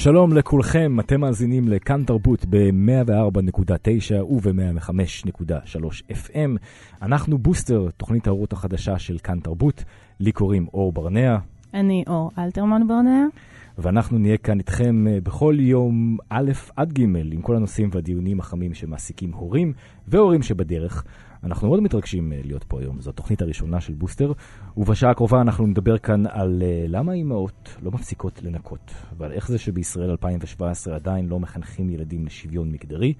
שלום לכולכם, אתם מאזינים לכאן תרבות ב-104.9 וב-105.3 FM. אנחנו בוסטר, תוכנית ההורות החדשה של כאן תרבות. לי קוראים אור ברנע. אני אור אלתרמן ברנע. ואנחנו נהיה כאן איתכם אה, בכל יום א' עד ג' עם כל הנושאים והדיונים החמים שמעסיקים הורים והורים שבדרך. אנחנו מאוד מתרגשים אה, להיות פה היום, זו התוכנית הראשונה של בוסטר, ובשעה הקרובה אנחנו נדבר כאן על uh, למה אימהות לא מפסיקות לנקות, ועל איך זה שבישראל 2017 עדיין לא מחנכים ילדים לשוויון מגדרי.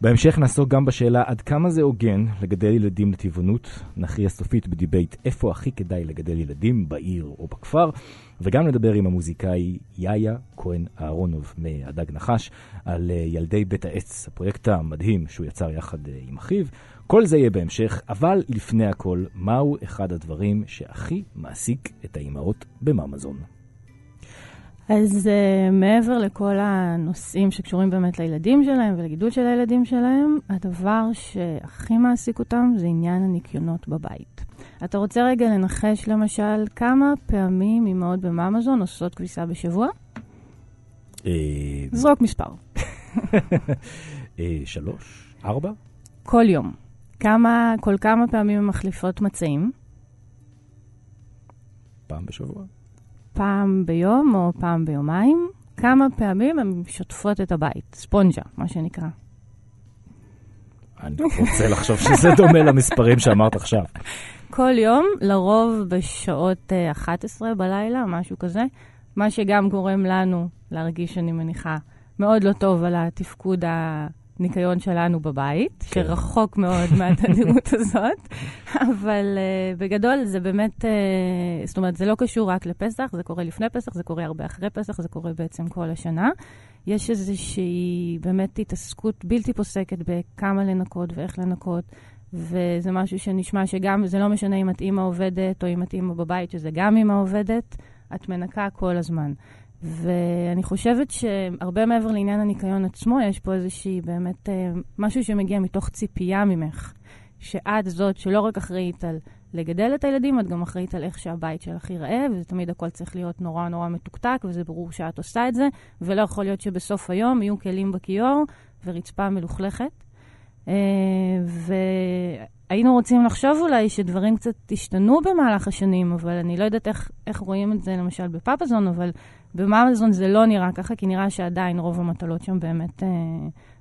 בהמשך נעסוק גם בשאלה עד כמה זה הוגן לגדל ילדים לטבעונות, נכריע סופית בדיבייט איפה הכי כדאי לגדל ילדים, בעיר או בכפר, וגם נדבר עם המוזיקאי יאיה כהן אהרונוב מהדג נחש על uh, ילדי בית העץ, הפרויקט המדהים שהוא יצר יחד עם אחיו. כל זה יהיה בהמשך, אבל לפני הכל, מהו אחד הדברים שהכי מעסיק את האימהות בממזון? אז uh, מעבר לכל הנושאים שקשורים באמת לילדים שלהם ולגידול של הילדים שלהם, הדבר שהכי מעסיק אותם זה עניין הניקיונות בבית. אתה רוצה רגע לנחש למשל כמה פעמים אימהות בממזון עושות כביסה בשבוע? אה, זרוק מספר. אה, שלוש? ארבע? כל יום. כמה, כל כמה פעמים הן מחליפות מצעים? פעם בשבוע. פעם ביום או פעם ביומיים? כמה פעמים הן שוטפות את הבית? ספונג'ה, מה שנקרא. אני רוצה לחשוב שזה דומה למספרים שאמרת עכשיו. כל יום, לרוב בשעות 11 אה, בלילה, משהו כזה, מה שגם גורם לנו להרגיש, אני מניחה, מאוד לא טוב על התפקוד ה... ניקיון שלנו בבית, כן. שרחוק מאוד מהתדירות הזאת, אבל uh, בגדול זה באמת, uh, זאת אומרת, זה לא קשור רק לפסח, זה קורה לפני פסח, זה קורה הרבה אחרי פסח, זה קורה בעצם כל השנה. יש איזושהי באמת התעסקות בלתי פוסקת בכמה לנקות ואיך לנקות. וזה משהו שנשמע שגם, זה לא משנה אם את אימא עובדת או אם את אימא בבית, שזה גם אימא עובדת, את מנקה כל הזמן. ואני חושבת שהרבה מעבר לעניין הניקיון עצמו, יש פה איזושהי באמת אה, משהו שמגיע מתוך ציפייה ממך, שאת זאת שלא רק אחראית על לגדל את הילדים, את גם אחראית על איך שהבית שלך ייראה, ותמיד הכל צריך להיות נורא נורא מתוקתק, וזה ברור שאת עושה את זה, ולא יכול להיות שבסוף היום יהיו כלים בכיור ורצפה מלוכלכת. אה, והיינו רוצים לחשוב אולי שדברים קצת השתנו במהלך השנים, אבל אני לא יודעת איך, איך רואים את זה למשל בפאפזון, אבל במאמזון זה לא נראה ככה, כי נראה שעדיין רוב המטלות שם באמת אה,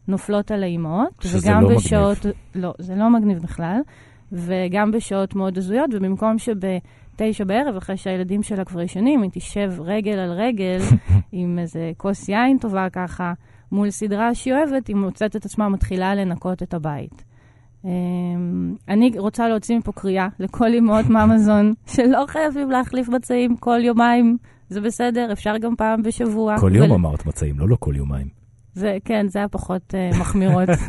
נופלות על האימהות. שזה לא בשעות, מגניב. לא, זה לא מגניב בכלל. וגם בשעות מאוד הזויות, ובמקום שבתשע בערב, אחרי שהילדים שלה כבר ישנים, היא תשב רגל על רגל עם איזה כוס יין טובה ככה, מול סדרה שהיא אוהבת, היא מוצאת את עצמה מתחילה לנקות את הבית. Um, אני רוצה להוציא מפה קריאה לכל אמהות מאמזון, שלא חייבים להחליף מצעים כל יומיים זה בסדר, אפשר גם פעם בשבוע. כל יום ול... אמרת מצעים, לא לא כל יומיים. זה, כן, זה היה פחות uh, מחמירות.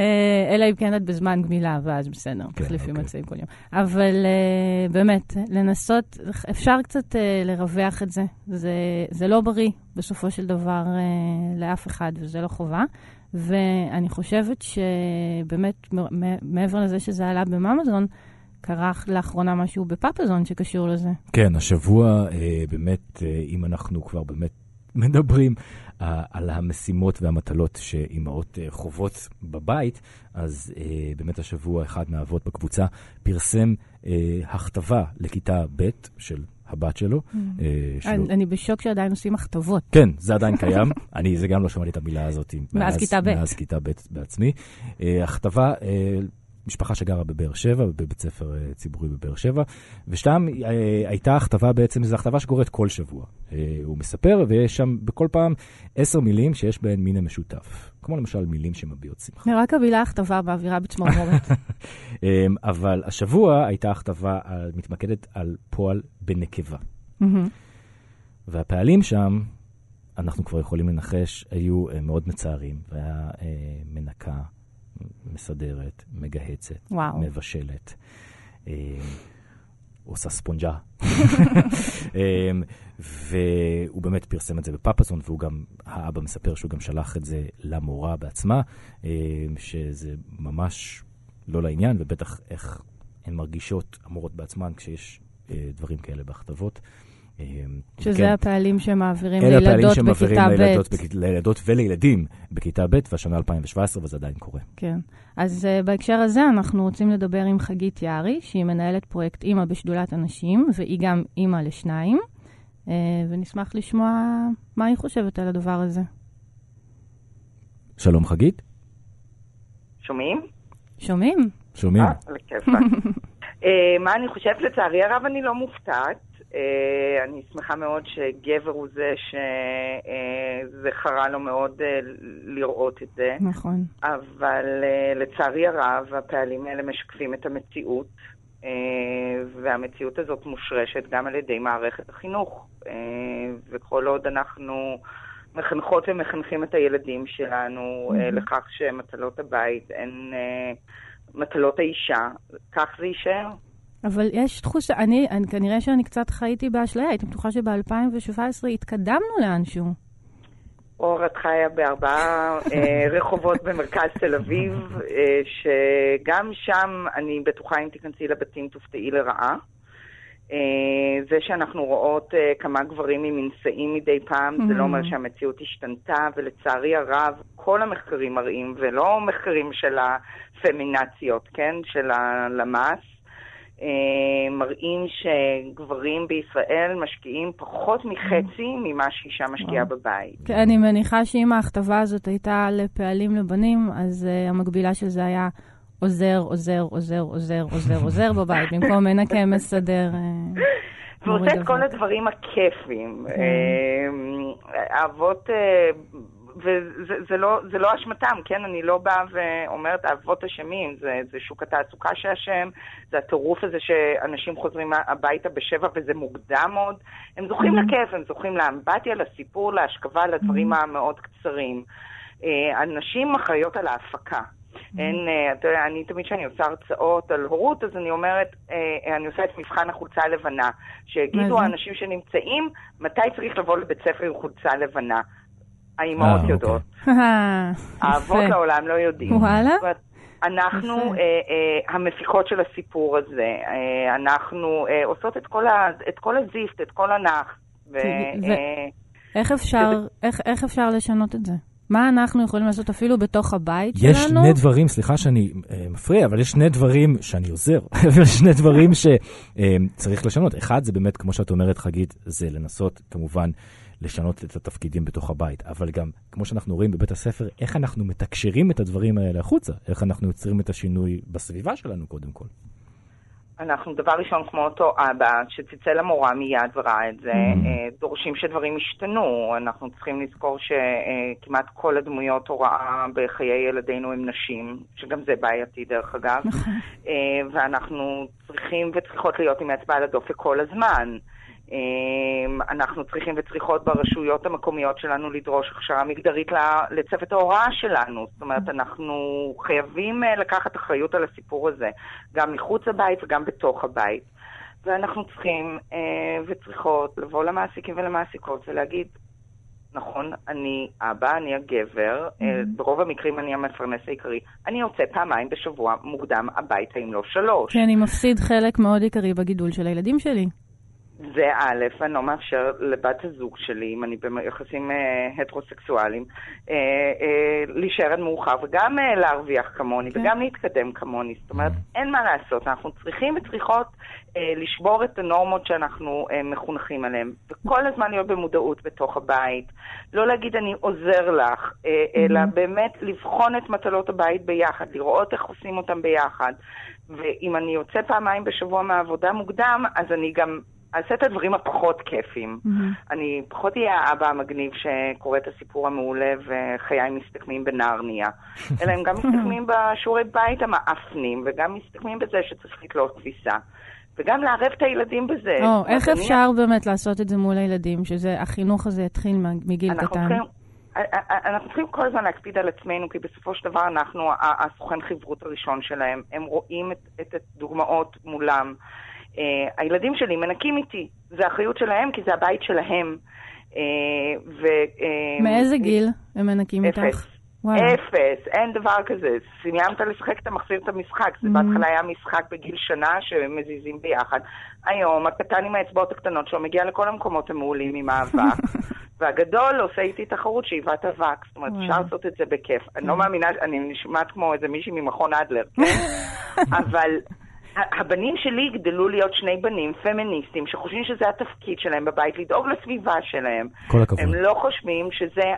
uh, אלא אם כן את בזמן גמילה, ואז בסדר, כן, תחליפי אוקיי. מצעים כל יום. אבל uh, באמת, לנסות, אפשר קצת uh, לרווח את זה. זה. זה לא בריא בסופו של דבר לאף אחד, וזה לא חובה. ואני חושבת שבאמת, מעבר לזה שזה עלה בממזון, קרה לאחרונה משהו בפאפזון שקשור לזה. כן, השבוע אה, באמת, אה, אם אנחנו כבר באמת מדברים אה, על המשימות והמטלות שאימהות אה, חוות בבית, אז אה, באמת השבוע אחד מהאבות בקבוצה פרסם אה, הכתבה לכיתה ב' של הבת שלו. Mm. אני בשוק שעדיין עושים הכתבות. כן, זה עדיין קיים. אני, זה גם לא שמעתי את המילה הזאת. מאז כיתה ב'. מאז כיתה ב' בעצמי. הכתבה משפחה שגרה בבאר שבע, בבית ספר אה, ציבורי בבאר שבע, ושם אה, הייתה הכתבה בעצם, זו הכתבה שקורית כל שבוע. אה, הוא מספר, ויש שם בכל פעם עשר מילים שיש בהן מין המשותף. כמו למשל מילים שמביעות שמחה. רק המילה הכתבה באווירה בצמרמורת. אבל השבוע הייתה הכתבה מתמקדת על פועל בנקבה. והפעלים שם, אנחנו כבר יכולים לנחש, היו מאוד מצערים, והיה מנקה. מסדרת, מגהצת, וואו. מבשלת, אה, עושה ספונג'ה. אה, והוא באמת פרסם את זה בפאפסון, והוא גם, האבא מספר שהוא גם שלח את זה למורה בעצמה, אה, שזה ממש לא לעניין, ובטח איך הן מרגישות, המורות בעצמן, כשיש אה, דברים כאלה בהכתבות. אה, שזה כן. הפעלים שמעבירים אלה הפעלים לילדות שמעבירים בכיתה לילדות, ב'. בכ- לילדות ולילדים בכיתה ב', והשנה 2017, וזה עדיין קורה. כן. אז uh, בהקשר הזה אנחנו רוצים לדבר עם חגית יערי, שהיא מנהלת פרויקט אימא בשדולת הנשים, והיא גם אימא לשניים, uh, ונשמח לשמוע מה היא חושבת על הדבר הזה. שלום חגית, שומעים? שומעים? שומעים? אה, על הכיפאק. אה, מה אני חושבת? לצערי הרב אני לא מופתעת. אה, אני שמחה מאוד שגבר הוא זה שזה חרה לו מאוד אה, לראות את זה. נכון. אבל אה, לצערי הרב הפעלים האלה משקפים את המציאות. אה, והמציאות הזאת מושרשת גם על ידי מערכת החינוך. אה, וכל עוד אנחנו מחנכות ומחנכים את הילדים שלנו אה, Mhm. לכך שמטלות הבית הן אה, מטלות האישה, כך זה יישאר. אבל יש תחושה, אני, אני, כנראה שאני קצת חייתי באשליה, הייתי בטוחה שב-2017 התקדמנו לאנשהו. אור, את חיה בארבעה אה, רחובות במרכז תל אביב, אה, שגם שם, אני בטוחה אם תיכנסי לבתים תופתעי לרעה. אה, זה שאנחנו רואות כמה גברים עם מנשאים מדי פעם, זה לא אומר Mhm. שהמציאות השתנתה, ולצערי הרב, כל המחקרים מראים, ולא מחקרים של הפמינציות, כן? של הלמ"ס, מראים שגברים בישראל משקיעים פחות מחצי ממה שאישה משקיעה בבית. כן, אני מניחה שאם ההכתבה הזאת הייתה לפעלים לבנים, אז uh, המקבילה של זה היה עוזר, עוזר, עוזר, עוזר, עוזר, עוזר בבית, במקום מנקה, מסדר. אה, ועושה את כל. הדברים הכיפיים. כן. אה, האבות, אה, וזה זה לא, זה לא אשמתם, כן? אני לא באה ואומרת האבות אשמים, זה, זה שוק התעסוקה שאשם, זה הטירוף הזה שאנשים חוזרים הביתה בשבע וזה מוקדם עוד. הם זוכים Mhm. לכיף, הם זוכים לאמבטיה, לסיפור, להשכבה, לדברים המאוד קצרים. אה, הנשים אחראיות על ההפקה. אין, אה, אתה יודע, אני תמיד כשאני עושה הרצאות על הורות, אז אני אומרת, אה, אני עושה את מבחן החולצה הלבנה. שיגידו? האנשים שנמצאים, מתי צריך לבוא לבית ספר עם חולצה לבנה. האימהות אה, אוקיי. יודעות. האבות. לעולם לא יודעים. וואלה? אנחנו. אה, אה, המפיקות של הסיפור הזה, אה, אנחנו אה, עושות את כל, ה, את כל הזיפט, את כל הנח. ו, אה, איך אפשר, איך, איך אפשר לשנות את זה? מה אנחנו יכולים לעשות אפילו בתוך הבית יש שלנו? שני דברים, סליחה שאני אה, מפריע, אבל יש שני דברים שאני עוזר, אבל שני דברים שצריך לשנות. אחד, זה באמת, כמו שאת אומרת, חגית, זה לנסות כמובן לשנות את התפקידים בתוך הבית, אבל גם, כמו שאנחנו רואים בבית הספר, איך אנחנו מתקשרים את הדברים האלה החוצה, איך אנחנו יוצרים את השינוי בסביבה שלנו קודם כל. אנחנו דבר ראשון, כמו אותו אבא, שצלצל למורה מיד וראה את זה, Mhm. אה, דורשים שדברים ישתנו. אנחנו צריכים לזכור שכמעט כל הדמויות הוראה בחיי ילדינו הם נשים, שגם זה בעייתי דרך אגב. נכון. אה, ואנחנו צריכים וצריכות להיות עם האצבע על הדופק כל הזמן. אה, אנחנו צריכים וצריכות ברשויות המקומיות שלנו לדרוש הכשרה מגדרית לצוות ההוראה שלנו. זאת אומרת, אנחנו חייבים אה, לקחת אחריות על הסיפור הזה, גם מחוץ לבית וגם בתוך הבית. ואנחנו צריכים אה, וצריכות לבוא למעסיקים ולמעסיקות ולהגיד, נכון, אני אבא, אני הגבר, אה, ברוב המקרים אני המפרנס העיקרי, אני יוצא פעמיים בשבוע מוקדם הביתה אם לא שלוש. כי אני מפסיד חלק מאוד עיקרי בגידול של הילדים שלי. זה א', אני לא מאפשר לבת הזוג שלי, אם אני ביחסים אה, הטרוסקסואליים, אה, אה, להישאר עד מאוחר וגם אה, להרוויח כמוני כן. וגם להתקדם כמוני. זאת אומרת, אין מה לעשות, אנחנו צריכים וצריכות אה, לשבור את הנורמות שאנחנו אה, מחונכים עליהן, וכל הזמן להיות במודעות בתוך הבית. לא להגיד אני עוזר לך, אה, אלא באמת לבחון את מטלות הבית ביחד, לראות איך עושים אותם ביחד. ואם אני יוצא פעמיים בשבוע מהעבודה מוקדם, אז אני גם אעשה את הדברים הפחות כיפים. מהמם. אני פחות אהיה האבא המגניב שקורא את הסיפור המעולה וחיי מסתכמים בנרניה, אלא הם גם מסתכמים בשיעורי בית המאפנים, וגם מסתכמים בזה שצריך לתלות כביסה. וגם לערב את הילדים בזה. או, איך אני- אפשר באמת לעשות את זה מול הילדים, שזה, החינוך הזה יתחיל מגיל אנחנו קטן? צריכים, אנחנו צריכים כל הזמן להקפיד על עצמנו, כי בסופו של דבר אנחנו הסוכן חברות הראשון שלהם. הם רואים את, את הדוגמאות מולם. Uh, הילדים שלי מנקים איתי, זה אחריות שלהם כי זה הבית שלהם. Uh, ו, uh, מאיזה גיל הם מנקים אפס. איתך? וואלה. אפס, אין דבר כזה. סיימת לשחק, אתה מחזיר את המשחק. זה Mhm. בהתחלה היה משחק בגיל שנה שמזיזים ביחד. היום הקטן עם האצבעות הקטנות שלו מגיע לכל המקומות המעולים עם האבק. והגדול עושה איתי תחרות שאיבת אבק. זאת אומרת. אפשר לעשות את זה בכיף. אני לא מאמינה, אני נשמעת כמו איזה מישהי ממכון אדלר, כן? אבל הבנים שלי יגדלו להיות שני בנים פמיניסטים שחושבים שזה התפקיד שלהם בבית, לדאוג לסביבה שלהם. כל הכבוד. הם לא חושבים שזה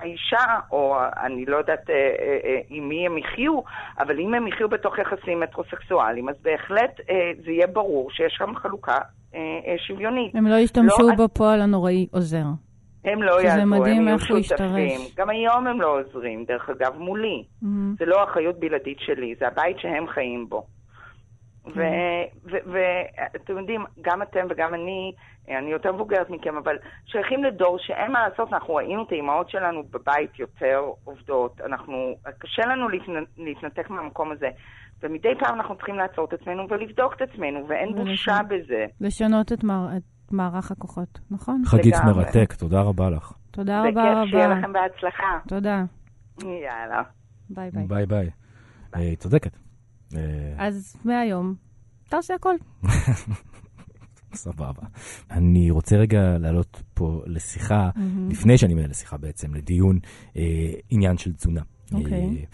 האישה, או אני לא יודעת אה, אה, אה, עם מי הם יחיו, אבל אם הם יחיו בתוך יחסים מטרוסקסואליים, אז בהחלט זה יהיה ברור שיש שם חלוקה שוויונית. הם לא ישתמשו לא, בפועל הנוראי עוזר. הם לא יעזרו, הם יהיו שותפים. גם היום הם לא עוזרים, דרך אגב, מולי. מהמם. זה לא אחריות בלעדית שלי, זה הבית שהם חיים בו. ואתם יודעים, גם אתם וגם אני, אני יותר מבוגרת מכם, אבל שייכים לדור שאין מה לעשות, אנחנו ראינו את האימהות שלנו בבית יותר עובדות, אנחנו, קשה לנו להתנ- להתנתק מהמקום הזה. ומדי פעם אנחנו צריכים לעצור את עצמנו ולבדוק את עצמנו, ואין ולשנות. בושה בזה. לשנות את, מר... את מערך הכוחות, נכון? חגית לגמרי. מרתק, תודה רבה לך. תודה זה רבה כיף, שיהיה רבה. לכם בהצלחה. תודה. יאללה. ביי ביי. ביי ביי. אה, היא צודקת. אה, אז מהיום, אתה עושה הכל. סבבה. אני רוצה רגע לעלות פה לשיחה, לפני שאני מנהל לשיחה בעצם, לדיון, אה, עניין של תזונה. אוקיי. אה,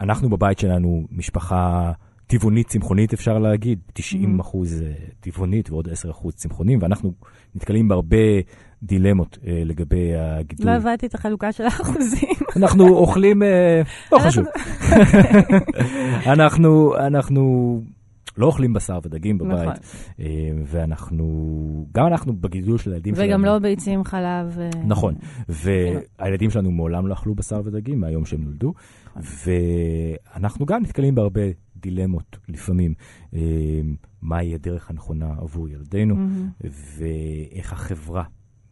אנחנו בבית שלנו משפחה טבעונית צמחונית אפשר להגיד, 90 אחוז אה, טבעונית ועוד 10 אחוז צמחונים, ואנחנו נתקלים בהרבה דילמות אה, לגבי הגידול. לא הבנתי את החלוקה של האחוזים. אנחנו אוכלים, אה, לא חשוב. אנחנו, אנחנו לא אוכלים בשר ודגים נכון. בבית, אה, ואנחנו, גם אנחנו בגידול של הילדים שלנו. וגם לא ביצים, חלב. אה, נכון, והילדים שלנו מעולם לא אכלו בשר ודגים מהיום שהם נולדו, נכון. ואנחנו גם נתקלים בהרבה דילמות לפעמים, אה, מהי הדרך הנכונה עבור ילדינו. ואיך החברה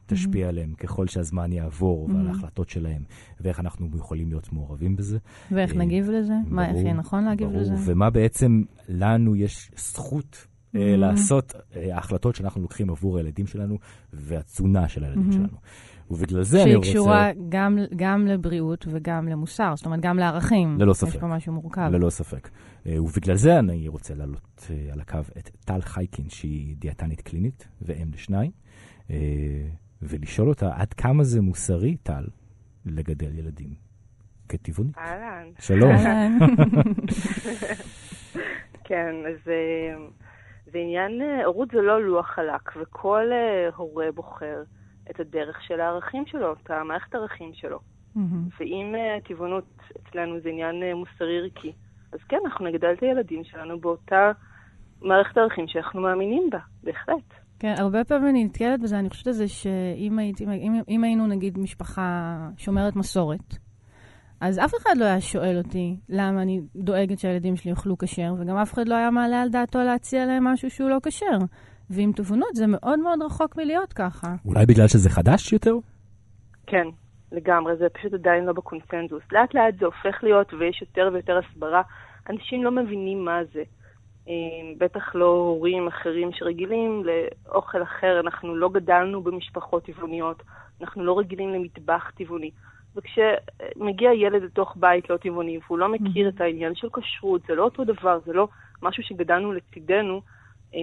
תשפיע עליהם ככל שהזמן יעבור, ועל Mhm. ההחלטות שלהם, ואיך אנחנו יכולים להיות מעורבים בזה. ואיך אה, נגיב לזה? מה ברור, הכי נכון להגיב ברור, לזה? ומה בעצם לנו יש זכות אה, Mhm. לעשות אה, ההחלטות שאנחנו לוקחים עבור הילדים שלנו והתזונה של הילדים Mhm. שלנו. ובגלל זה אני שהיא רוצה... קשורה גם, גם לבריאות וגם למוסר, זאת אומרת, גם לערכים. ללא יש ספק. פה משהו מורכב. ללא ספק. אה, ובגלל זה אני רוצה להעלות אה, על הקו את טל חייקין, שהיא דיאטנית קלינית ואם לשניים, אה, ולשאול אותה עד כמה זה מוסרי, טל, לגדל ילדים כטבעונית. אהלן. שלום. אהלן. כן, אז אה, זה עניין, אה, הורות זה לא לוח חלק, וכל אה, הורה בוחר את הדרך של הערכים שלו, את המערכת הערכים שלו. ואם הטבעונות אצלנו זה עניין מוסרי ערכי, אז כן, אנחנו נגדל את הילדים שלנו באותה מערכת ערכים שאנחנו מאמינים בה, בהחלט. כן, הרבה פעמים אני נתקלת בזה, אני חושבת על זה שאם הייתי, אם, אם היינו נגיד משפחה שומרת מסורת, אז אף אחד לא היה שואל אותי למה אני דואגת שהילדים שלי יאכלו כשר, וגם אף אחד לא היה מעלה על דעתו להציע להם משהו שהוא לא כשר. ועם תובנות זה מאוד מאוד רחוק מלהיות ככה. אולי בגלל שזה חדש יותר? כן, לגמרי, זה פשוט עדיין לא בקונסנזוס. לאט לאט זה הופך להיות ויש יותר ויותר הסברה. אנשים לא מבינים מה זה. אה, בטח לא הורים אחרים שרגילים לאוכל אחר. אנחנו לא גדלנו במשפחות טבעוניות, אנחנו לא רגילים למטבח טבעוני. וכשמגיע ילד לתוך בית לא טבעוני והוא לא מכיר את העניין של כשרות, זה לא אותו דבר, זה לא משהו שגדלנו לצידנו, אה,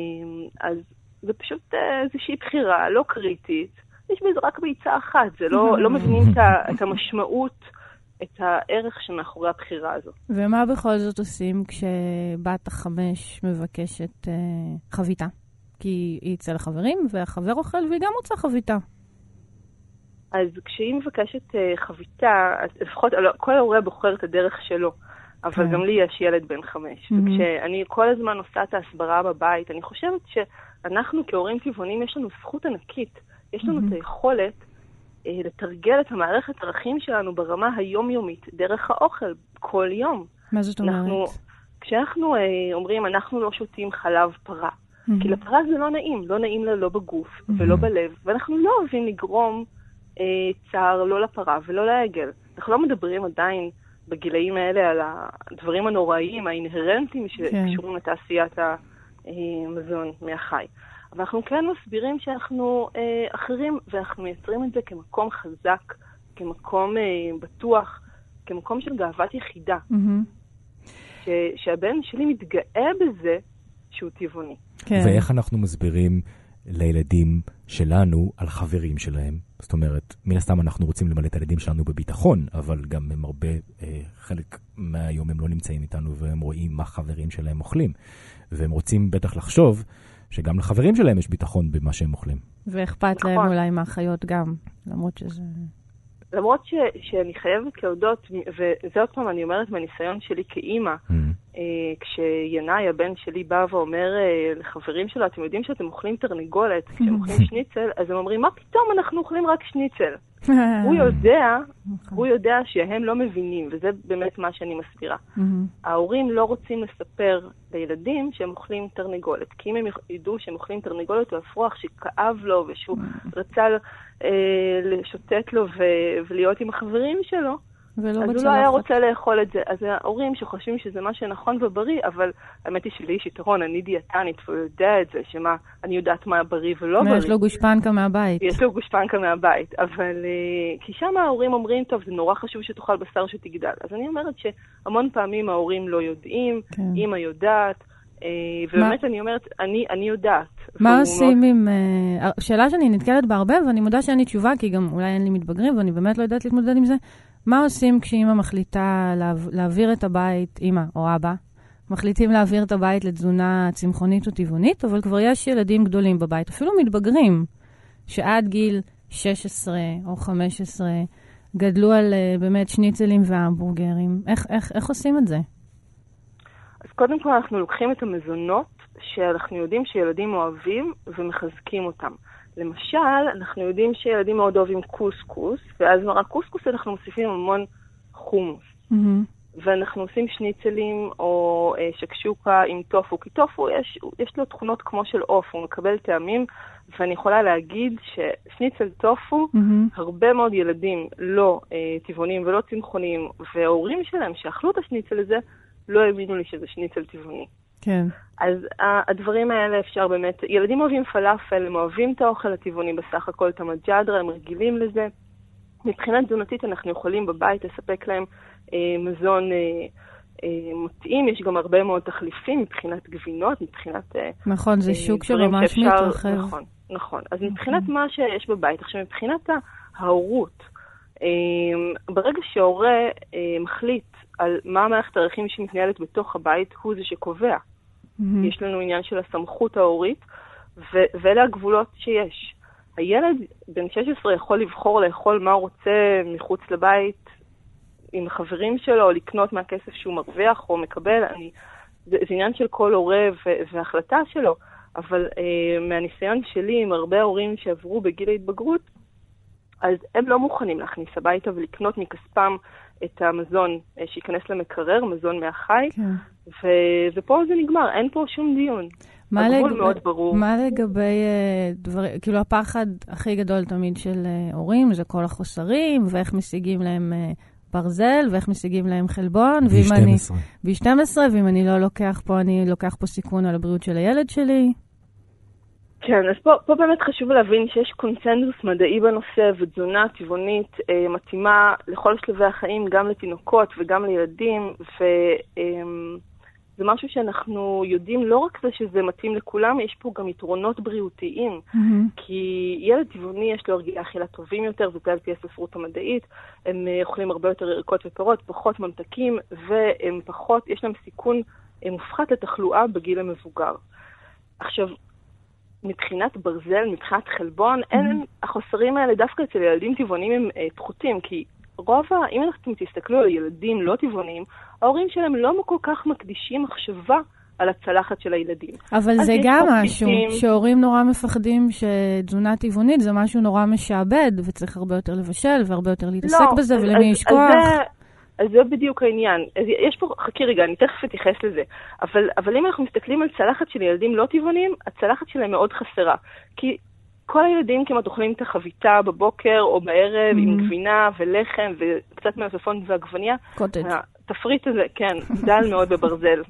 אז זה פשוט אה, איזושהי בחירה לא קריטית. יש בזה רק ביצה אחת, זה לא, לא מבינים את, ה, את המשמעות, את הערך שמאחורי הבחירה הזו. ומה בכל זאת עושים כשבת החמש מבקשת אה, חביתה? כי היא אצל החברים, והחבר אוכל והיא גם רוצה חביתה. אז כשהיא מבקשת אה, חביתה, אז לפחות לא, כל הורה בוחר את הדרך שלו, אבל כן. גם לי יש ילד בן חמש. מהמם. וכשאני כל הזמן עושה את ההסברה בבית, אני חושבת שאנחנו כהורים טבעונים, יש לנו זכות ענקית. יש לנו מהמם. את היכולת לתרגל את המערכת ערכים שלנו ברמה היומיומית, דרך האוכל, כל יום. מה זאת אנחנו, אומרת? כשאנחנו אה, אומרים, אנחנו לא שותים חלב פרה, כי לפרה זה לא נעים, לא נעים לה לא בגוף ולא בלב, ואנחנו לא אוהבים לגרום אה, צער לא לפרה ולא לעגל. אנחנו לא מדברים עדיין בגילאים האלה על הדברים הנוראיים, האינהרנטיים כן. שקשורים לתעשיית המזון מהחי. אבל אנחנו כן מסבירים שאנחנו אה, אחרים, ואנחנו מייצרים את זה כמקום חזק, כמקום אה, בטוח, כמקום של גאוות יחידה. Mm-hmm. ש, שהבן שלי מתגאה בזה שהוא טבעוני. כן. ואיך אנחנו מסבירים לילדים שלנו על חברים שלהם? זאת אומרת, מן הסתם אנחנו רוצים למלא את הילדים שלנו בביטחון, אבל גם הם הרבה, אה, חלק מהיום הם לא נמצאים איתנו והם רואים מה חברים שלהם אוכלים. והם רוצים בטח לחשוב שגם לחברים שלהם יש ביטחון במה שהם אוכלים. ואכפת נכון. להם אולי מהחיות גם, למרות שזה... למרות ש, שאני חייבת להודות, וזה עוד פעם אני אומרת מהניסיון שלי כאימא, mm. אה, כשינאי, הבן שלי, בא ואומר אה, לחברים שלו, אתם יודעים שאתם אוכלים תרנגולת, כשהם אוכלים שניצל, אז הם אומרים, מה פתאום אנחנו אוכלים רק שניצל? הוא יודע, נכון. הוא יודע שהם לא מבינים, וזה באמת מה שאני מסבירה. ההורים לא רוצים לספר לילדים שהם אוכלים תרנגולת, כי אם הם ידעו שהם אוכלים תרנגולת, הוא אפרוח שכאב לו ושהוא רצה אה, לשוטט לו ולהיות עם החברים שלו, אז הוא לא היה רוצה לאכול את זה. אז ההורים שחושבים שזה מה שנכון ובריא, אבל האמת היא שלי יש יתרון, אני דיאטנית, והוא יודע את זה, שמה, אני יודעת מה בריא ולא בריא. יש לו גושפנקה מהבית. יש לו גושפנקה מהבית, אבל... אה, כי שם ההורים אומרים, טוב, זה נורא חשוב שתאכל בשר שתגדל. אז אני אומרת שהמון פעמים ההורים לא יודעים, כן. אימא יודעת. אה, ובאמת מה... אני אומרת, אני, אני יודעת. מה עושים מאוד... עם... Uh, שאלה שאני נתקלת בה הרבה, ואני מודה שאין לי תשובה, כי גם אולי אין לי מתבגרים, ואני באמת לא יודעת להתמודד עם זה. מה עושים כשאימא מחליטה. להעביר את הבית, אימא או אבא, מחליטים להעביר את הבית לתזונה צמחונית או טבעונית, אבל כבר יש ילדים גדולים בבית, אפילו מתבגרים, שעד גיל 16 או 15 גדלו על uh, באמת שניצלים והמבורגרים. איך, איך, איך עושים את זה? אז קודם כל אנחנו לוקחים את המזונות שאנחנו יודעים שילדים אוהבים ומחזקים אותם. למשל, אנחנו יודעים שילדים מאוד אוהבים קוסקוס, ואז מרק קוסקוס אנחנו מוסיפים המון חומוס. Mm-hmm. ואנחנו עושים שניצלים או אה, שקשוקה עם טופו, כי טופו יש, יש לו תכונות כמו של עוף, הוא מקבל טעמים, ואני יכולה להגיד ששניצל טופו, mm-hmm. הרבה מאוד ילדים לא אה, טבעונים ולא צמחונים, וההורים שלהם שאכלו את השניצל הזה, לא האמינו לי שזה שניצל טבעוני. כן. אז הדברים האלה אפשר באמת, ילדים אוהבים פלאפל, הם אוהבים את האוכל הטבעוני בסך הכל, את המג'דרה, הם רגילים לזה. מבחינה תזונתית אנחנו יכולים בבית לספק להם אה, מזון אה, אה, מתאים, יש גם הרבה מאוד תחליפים מבחינת גבינות, מבחינת... אה, נכון, זה אה, שוק שממש שאפשר, מתרחב. נכון, נכון. אז מבחינת נכון. מה שיש בבית, עכשיו מבחינת ההורות, אה, ברגע שהורה אה, מחליט על מה המערכת הערכים שמתנהלת בתוך הבית, הוא זה שקובע. Mm-hmm. יש לנו עניין של הסמכות ההורית, ו- ואלה הגבולות שיש. הילד בן 16 יכול לבחור לאכול מה הוא רוצה מחוץ לבית עם החברים שלו, או לקנות מהכסף שהוא מרוויח או מקבל. אני, זה, זה עניין של כל הורה ו- והחלטה שלו, אבל אה, מהניסיון שלי עם הרבה הורים שעברו בגיל ההתבגרות, אז הם לא מוכנים להכניס הביתה ולקנות מכספם את המזון אה, שייכנס למקרר, מזון מהחי, כן. ו- ופה זה נגמר, אין פה שום דיון. מה הגבול לגב... מאוד ברור. מה לגבי uh, דברים, כאילו הפחד הכי גדול תמיד של uh, הורים, זה כל החוסרים, ואיך משיגים להם uh, ברזל, ואיך משיגים להם חלבון. ב-12. ב-12, ואם אני לא לוקח פה, אני לוקח פה סיכון על הבריאות של הילד שלי. כן, אז פה, פה באמת חשוב להבין שיש קונצנזוס מדעי בנושא, ותזונה טבעונית אה, מתאימה לכל שלבי החיים, גם לתינוקות וגם לילדים, וזה אה, משהו שאנחנו יודעים לא רק זה שזה מתאים לכולם, יש פה גם יתרונות בריאותיים, mm-hmm. כי ילד טבעוני יש לו הרגלי אכילה טובים יותר, זאת על פי הספרות המדעית, הם אה, אוכלים הרבה יותר ירקות ופירות, פחות ממתקים, והם פחות, יש להם סיכון אה, מופחת לתחלואה בגיל המבוגר. עכשיו, מבחינת ברזל, מבחינת חלבון, mm-hmm. אין, החוסרים האלה דווקא אצל ילדים טבעונים הם אה, פחותים, כי רוב ה... אם אתם תסתכלו על ילדים לא טבעונים, ההורים שלהם לא כל כך מקדישים מחשבה על הצלחת של הילדים. אבל זה גם משהו. שהורים נורא מפחדים שתזונה טבעונית זה משהו נורא משעבד, וצריך הרבה יותר לבשל והרבה יותר להתעסק לא, בזה, ולמי יש כוח. זה... אז זה בדיוק העניין. אז יש פה, חכי רגע, אני תכף אתייחס לזה. אבל, אבל אם אנחנו מסתכלים על צלחת של ילדים לא טבעונים, הצלחת שלהם מאוד חסרה. כי כל הילדים כמעט אוכלים את החביתה בבוקר או בערב mm-hmm. עם גבינה ולחם וקצת מהצפון ועגבניה. קוטג'. התפריט הזה, כן, דל מאוד בברזל.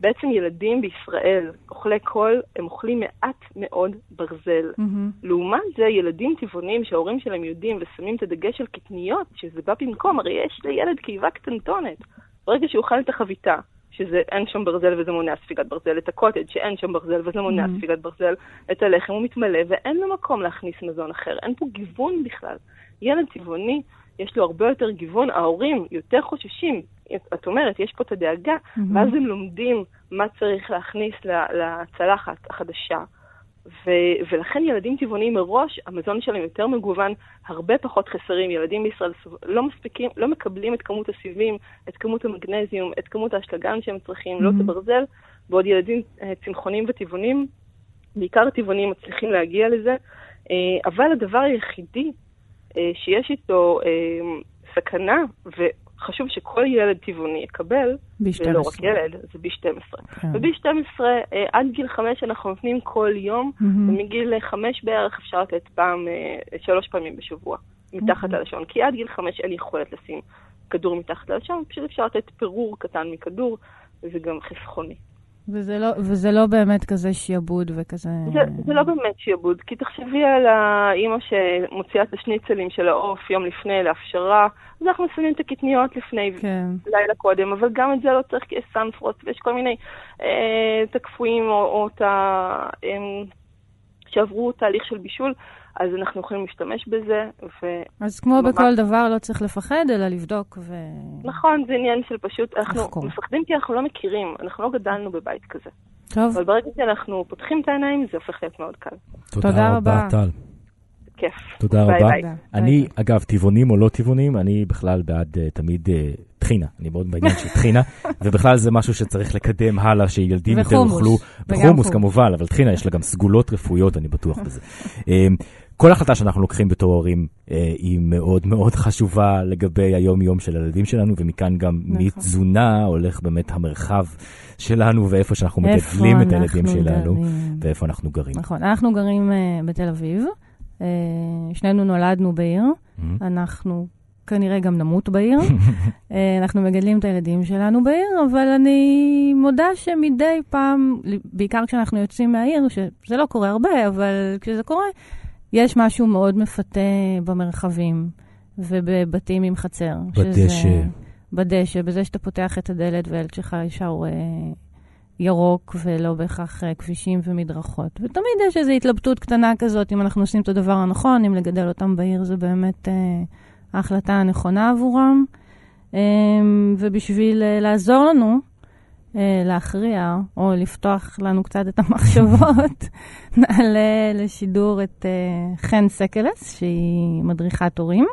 בעצם ילדים בישראל, אוכלי קול, הם אוכלים מעט מאוד ברזל. מהמם. לעומת זה, ילדים טבעונים שההורים שלהם יודעים ושמים את הדגש על קטניות, שזה בא במקום, הרי יש לילד קיבה קטנטונת. ברגע שהוא אוכל את החביתה, שזה אין שם ברזל וזה מונע ספיגת ברזל, את הקוטג' שאין שם ברזל וזה מונע Mhm. ספיגת ברזל, את הלחם הוא מתמלא ואין לו מקום להכניס מזון אחר, אין פה גיוון בכלל. ילד טבעוני, יש לו הרבה יותר גיוון, ההורים יותר חוששים. את אומרת, יש פה את הדאגה, מהמם. ואז הם לומדים מה צריך להכניס לצלחת החדשה. ו- ולכן ילדים טבעוניים מראש, המזון שלהם יותר מגוון, הרבה פחות חסרים. ילדים בישראל לא מספיקים, לא מקבלים את כמות הסיבים, את כמות המגנזיום, את כמות האשלגן שהם צריכים, לא את. הברזל, בעוד ילדים אה, צמחונים וטבעונים, בעיקר טבעונים מצליחים להגיע לזה. אה, אבל הדבר היחידי שיש איתו אה, סכנה, וחשוב שכל ילד טבעוני יקבל, ב-12. ולא רק ילד, זה ב-12. כן. וב-12, אה, עד גיל 5 אנחנו נותנים כל יום. ומגיל 5 בערך אפשר לתת פעם, אה, שלוש פעמים בשבוע, מתחת אוקיי. ללשון. כי עד גיל 5 אין יכולת לשים כדור מתחת ללשון, פשוט אפשר לתת פירור קטן מכדור, וזה גם חסכוני. וזה לא, וזה לא באמת כזה שיעבוד וכזה... זה, זה לא באמת שיעבוד, כי תחשבי על האימא שמוציאה את השניצלים של העוף יום לפני להפשרה, אז אנחנו שמים את הקטניות לפני כן. לילה קודם, אבל גם את זה לא צריך, כי יש סנפרוט ויש כל מיני אה, תקפואים או, או את ה... אה, שעברו תהליך של בישול, אז אנחנו יכולים להשתמש בזה, ו... אז כמו ממש. בכל דבר, לא צריך לפחד, אלא לבדוק ו... נכון, זה עניין של פשוט, אנחנו לחקור. מפחדים כי אנחנו לא מכירים, אנחנו לא גדלנו בבית כזה. טוב, אבל ברגע שאנחנו פותחים את העיניים, זה הופך להיות מאוד קל. תודה רבה. טל. כיף. תודה ביי רבה. ביי. תודה. אני, ביי. אגב, טבעונים או לא טבעונים, אני בכלל בעד אה, תמיד אה, טחינה. אני מאוד בעניין של טחינה, ובכלל זה משהו שצריך לקדם הלאה, שילדים יותר וחומוס. יאכלו. וחומוס חומוס. כמובן, אבל טחינה יש לה גם סגולות רפואיות, אני בטוח בזה. כל החלטה שאנחנו לוקחים בתור הורים uh, היא מאוד מאוד חשובה לגבי היום-יום של הילדים שלנו, ומכאן גם נכון. מתזונה הולך באמת המרחב שלנו, ואיפה שאנחנו מגדלים את הילדים שלנו, גרים? ואיפה אנחנו גרים. נכון, אנחנו גרים uh, בתל אביב, uh, שנינו נולדנו בעיר, Mhm. אנחנו כנראה גם נמות בעיר. אה, אנחנו מגדלים את הילדים שלנו בעיר, אבל אני מודה שמדי פעם, בעיקר כשאנחנו יוצאים מהעיר, שזה לא קורה הרבה, אבל כשזה קורה, יש משהו מאוד מפתה במרחבים ובבתים עם חצר. בדשא. שזה- בדשא, בזה שאתה פותח את הדלת והילד שלך ישר רואה ירוק ולא בהכרח אה, כבישים ומדרכות. ותמיד יש איזו התלבטות קטנה כזאת, אם אנחנו עושים את הדבר הנכון, אם לגדל אותם בעיר זה באמת אה, ההחלטה הנכונה עבורם. אה, ובשביל אה, לעזור לנו להכריע, או לפתוח לנו קצת את המחשבות, נעלה לשידור את אה, חן סקלס, שהיא מדריכת הורים,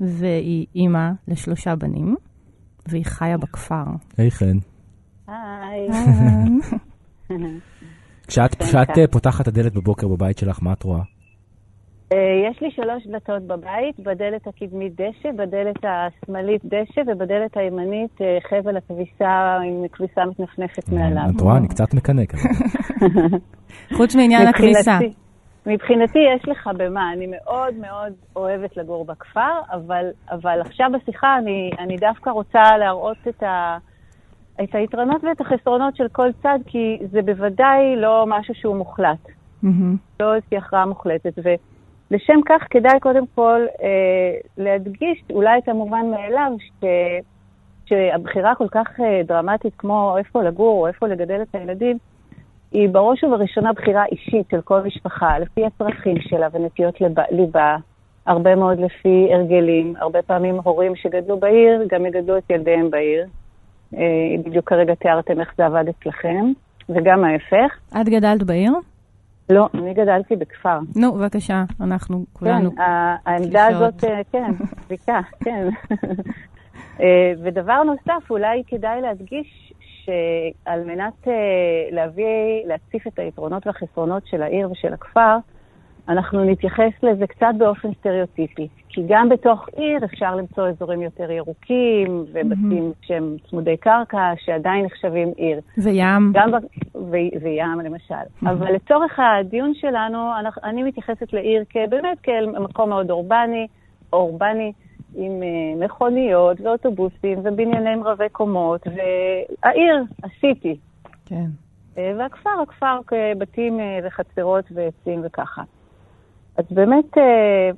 והיא אימא לשלושה בנים, והיא חיה בכפר. היי חן. היי. כשאת, כן. אה, פותחת את הדלת בבוקר בבית שלך, מה את רואה? אה, יש לי שלוש דלתות בבית, בדלת הקדמית דשא, בדלת השמאלית דשא ובדלת הימנית אה, חבל הכביסה עם כביסה מתנפנפת מעליו. את רואה, אני קצת מקנק. אבל. חוץ מעניין הכניסה. מבחינתי- יש לך במה, אני מאוד מאוד אוהבת לגור בכפר, אבל, אבל עכשיו בשיחה אני, אני דווקא רוצה להראות את, ה, את היתרונות ואת החסרונות של כל צד, כי זה בוודאי לא משהו שהוא מוחלט. מהמם. לא איזושהי הכרעה מוחלטת. ולשם כך כדאי קודם כל אה, להדגיש אולי את המובן מאליו, ש, שהבחירה כל כך אה, דרמטית כמו איפה לגור או איפה לגדל את הילדים, היא בראש ובראשונה בחירה אישית של כל משפחה, לפי הצרכים שלה ונטיות לב, ליבה, הרבה מאוד לפי הרגלים, הרבה פעמים הורים שגדלו בעיר גם יגדלו את ילדיהם בעיר. אה, בדיוק כרגע תיארתם איך זה עבד אצלכם, וגם ההפך. את גדלת בעיר? לא, אני גדלתי בכפר. נו, בבקשה, אנחנו כולנו. כן, ה- העמדה. הזאת, אה, כן, כן. אה, ודבר נוסף, אולי כדאי להדגיש שעל מנת אה, להביא, להציף את היתרונות והחסרונות של העיר ושל הכפר, אנחנו נתייחס לזה קצת באופן סטריאוטיפי. כי גם בתוך עיר אפשר למצוא אזורים יותר ירוקים, ובתים שהם צמודי קרקע, שעדיין נחשבים עיר. וים. גם ב... ו... וים למשל. אבל לצורך הדיון שלנו, אנחנו... אני מתייחסת לעיר כבאמת כאל מקום מאוד אורבני, אורבני, עם uh, מכוניות ואוטובוסים ובניינים רבי קומות, והעיר, הסיטי, כן. אה, והכפר, הכפר כבתים אה, וחצרות ועצים וככה. אז באמת, אה,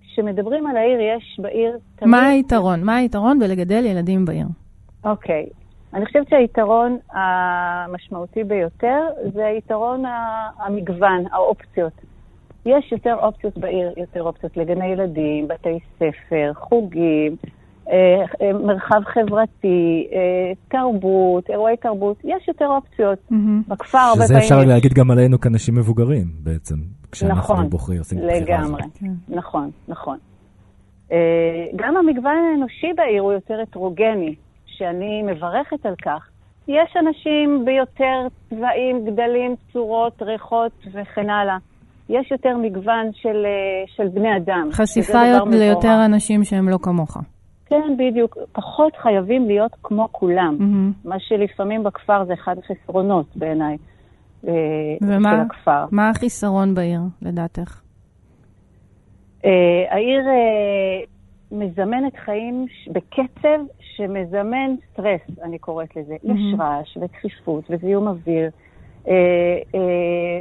כשמדברים על העיר, יש בעיר תמיד... מה היתרון? מה היתרון בלגדל ילדים בעיר? אוקיי. אני חושבת שהיתרון המשמעותי ביותר זה היתרון המגוון, האופציות. יש יותר אופציות בעיר, יותר אופציות לגני ילדים, בתי ספר, חוגים, מרחב חברתי, אה, תרבות, אירועי תרבות, יש יותר אופציות. מהמם. בכפר הרבה שזה פעמים... אפשר יש- להגיד גם עלינו כאנשים מבוגרים בעצם, כשאנחנו נכון, בוחרים, עושים את הבחירה הזאת. לגמרי. כן. נכון, נכון. אה, גם המגוון האנושי בעיר הוא יותר הטרוגני, שאני מברכת על כך. יש אנשים ביותר צבעים, גדלים, צורות, ריחות וכן הלאה. יש יותר מגוון של, אה, של בני אדם. שזה חשיפה. ליותר אנשים שהם לא כמוך. כן, בדיוק. פחות חייבים להיות כמו כולם. מהמם. מה שלפעמים בכפר זה אחד החסרונות בעיניי אה, ומה? של הכפר. מה החיסרון בעיר, לדעתך? אה, העיר אה, מזמנת חיים ש- בקצב שמזמן סטרס, אני קוראת לזה. יש מהמם. רעש וצפיפות וזיהום אוויר. אה, אה,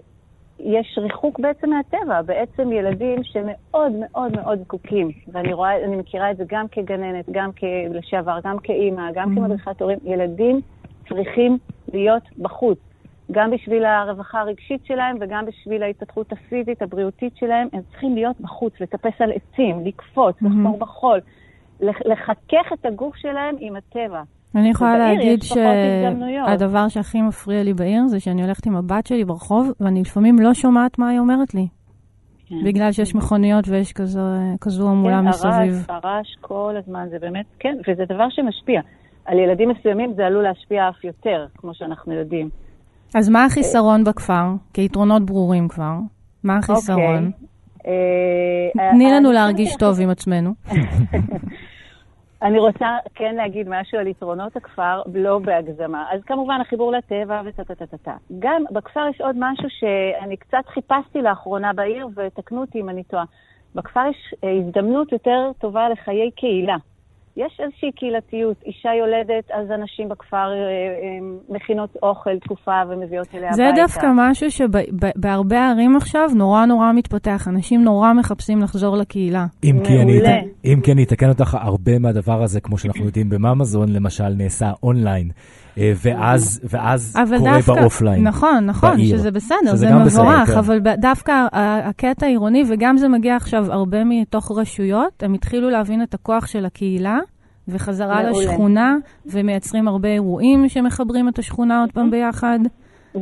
יש ריחוק בעצם מהטבע, בעצם ילדים שמאוד מאוד מאוד זקוקים, ואני רואה, אני מכירה את זה גם כגננת, גם לשעבר, גם כאימא, גם Mhm. כמדריכת הורים, ילדים צריכים להיות בחוץ. גם בשביל הרווחה הרגשית שלהם וגם בשביל ההתפתחות הפיזית, הבריאותית שלהם, הם צריכים להיות בחוץ, לטפס על עצים, לקפוץ, Mhm. לחפור בחול, לח- לחכך את הגוף שלהם עם הטבע. אני יכולה להגיד. שהדבר שהכי מפריע לי בעיר זה שאני הולכת עם הבת שלי ברחוב, ואני לפעמים לא שומעת מה היא אומרת לי. כן. בגלל שיש מכוניות ויש כזו, כזו המולה כן, מסביב. הרעש, הרעש כל הזמן, זה באמת, כן, וזה דבר שמשפיע. על ילדים מסוימים זה עלול להשפיע אף יותר, כמו שאנחנו יודעים. אז מה החיסרון בכפר? כיתרונות ברורים כבר. מה החיסרון? אוקיי. אה, תני אה, לנו להרגיש טוב עם עצמנו. אני רוצה כן להגיד משהו על יתרונות הכפר, לא בהגזמה. אז כמובן החיבור לטבע וטה-טה-טה-טה. גם בכפר יש עוד משהו שאני קצת חיפשתי לאחרונה בעיר, ותקנו אותי אם אני טועה. בכפר יש אה, הזדמנות יותר טובה לחיי קהילה. יש איזושהי קהילתיות. אישה יולדת, אז אנשים בכפר אה, אה, מכינות אוכל תקופה ומביאות אליה זה הביתה. דווקא משהו שבהרבה ערים עכשיו נורא נורא מתפתח. אנשים נורא מחפשים לחזור לקהילה. אם כי, אני. אם כי אני אתקן אותך, הרבה מהדבר הזה, כמו שאנחנו יודעים בממזון, למשל, נעשה אונליין, אה, ואז, ואז אבל קורה דווקא, באופליין. נכון, נכון, בעיר. שזה בסדר, שזה זה גם בסדר, מבורך, כן. אבל דווקא הקטע העירוני, וגם זה מגיע עכשיו הרבה מתוך רשויות, הם התחילו להבין את הכוח של הקהילה, וחזרה מעולה. לשכונה, ומייצרים הרבה אירועים שמחברים את השכונה עוד פעם ביחד.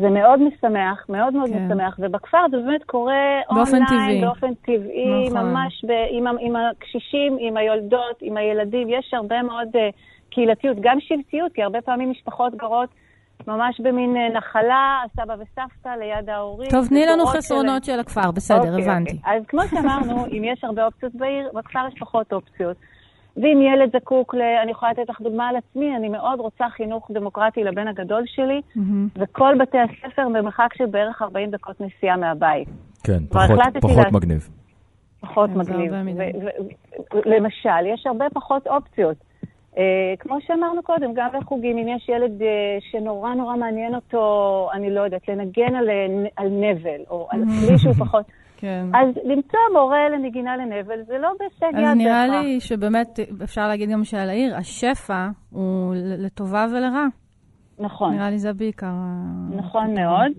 זה מאוד משמח, מאוד מאוד כן. משמח, ובכפר זה באמת קורה באופן אונליין, טבעי. באופן טבעי, נכון. ממש ב, עם, עם הקשישים, עם היולדות, עם הילדים, יש הרבה מאוד uh, קהילתיות, גם שבטיות, כי הרבה פעמים משפחות גרות ממש במין uh, נחלה, סבא וסבתא ליד ההורים. טוב, תני לנו חסרונות של הכפר, בסדר, אוקיי, הבנתי. אוקיי. אז כמו שאמרנו, אם יש הרבה אופציות בעיר, בכפר יש פחות אופציות. ואם ילד זקוק ל... אני יכולה לתת לך דוגמה על עצמי, אני מאוד רוצה חינוך דמוקרטי לבן הגדול שלי, מהמם. וכל בתי הספר במרחק של בערך 40 דקות נסיעה מהבית. כן, פחות, פחות לעשות- מגניב. פחות מגניב. למשל, יש הרבה פחות אופציות. אה, כמו שאמרנו קודם, גם לחוגים, אם יש ילד אה, שנורא נורא מעניין אותו, אני לא יודעת, לנגן על, אה, על נבל, או על כלי שהוא פחות... כן. אז למצוא מורה לנגינה לנבל, זה לא בהישג יד אז נראה בהכרח. לי שבאמת, אפשר להגיד גם שעל העיר, השפע הוא לטובה ולרע. נכון. נראה לי זה בעיקר... ה- נכון מאוד.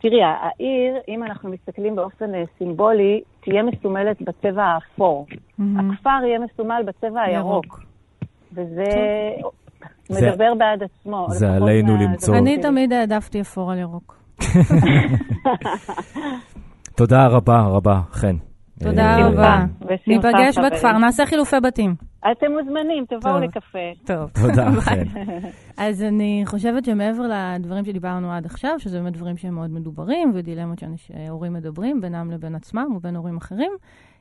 תראי, העיר, אם אנחנו מסתכלים באופן אה, סימבולי, תהיה מסומלת בצבע האפור. מהמם. הכפר יהיה מסומל בצבע הירוק. ירוק. וזה זה- מדבר בעד עצמו. זה עלינו למצוא. אני. תמיד העדפתי אפור על ירוק. תודה רבה רבה, חן. תודה אה, רבה. בשמחה, ניפגש. בכפר, נעשה חילופי בתים. אתם מוזמנים, תבואו. לקפה. טוב. תודה, חן. אז אני חושבת שמעבר לדברים שדיברנו עד עכשיו, שזה באמת דברים שהם מאוד מדוברים, ודילמות שהורים מדברים בינם לבין עצמם ובין הורים אחרים,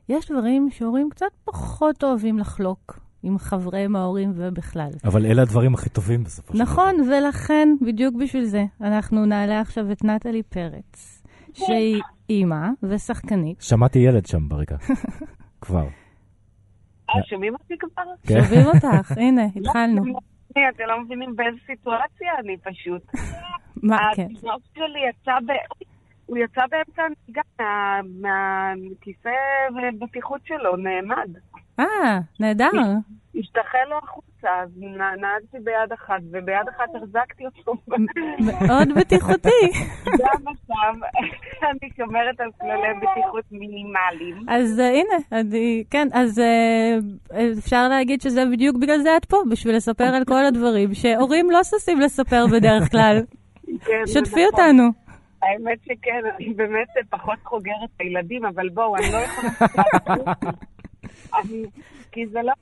יש דברים שהורים קצת פחות אוהבים לחלוק עם חבריהם ההורים ובכלל. אבל אלה הדברים הכי טובים בסופו של דבר. נכון, ולכן, בדיוק בשביל זה, אנחנו נעלה עכשיו את נטלי פרץ, שהיא אימא ושחקנית. שמעתי ילד שם ברגע. כבר. אה, שומעים אותי כבר? כן. שומעים אותך, הנה, התחלנו. שנייה, אתם לא מבינים באיזה סיטואציה אני פשוט. מה, כן. התינוק שלי יצא ב... הוא יצא באמצע הנהיגה מה- מהכיסא בטיחות שלו, נעמד. אה, נהדר. השתחל לו החוצה, אז נ- נהגתי ביד אחת, וביד אחת החזקתי אותו. מאוד בטיחותי. זה המצב, אני שומרת על כללי בטיחות מינימליים. אז אה, הנה, אני, כן, אז אה, אפשר להגיד שזה בדיוק בגלל זה את פה, בשביל לספר על כל הדברים שהורים לא ששים לספר בדרך כלל. כן, שתפי נכון. אותנו. האמת שכן, אני באמת פחות חוגרת את הילדים, אבל בואו, אני לא יכולה... אני- כי זה לא,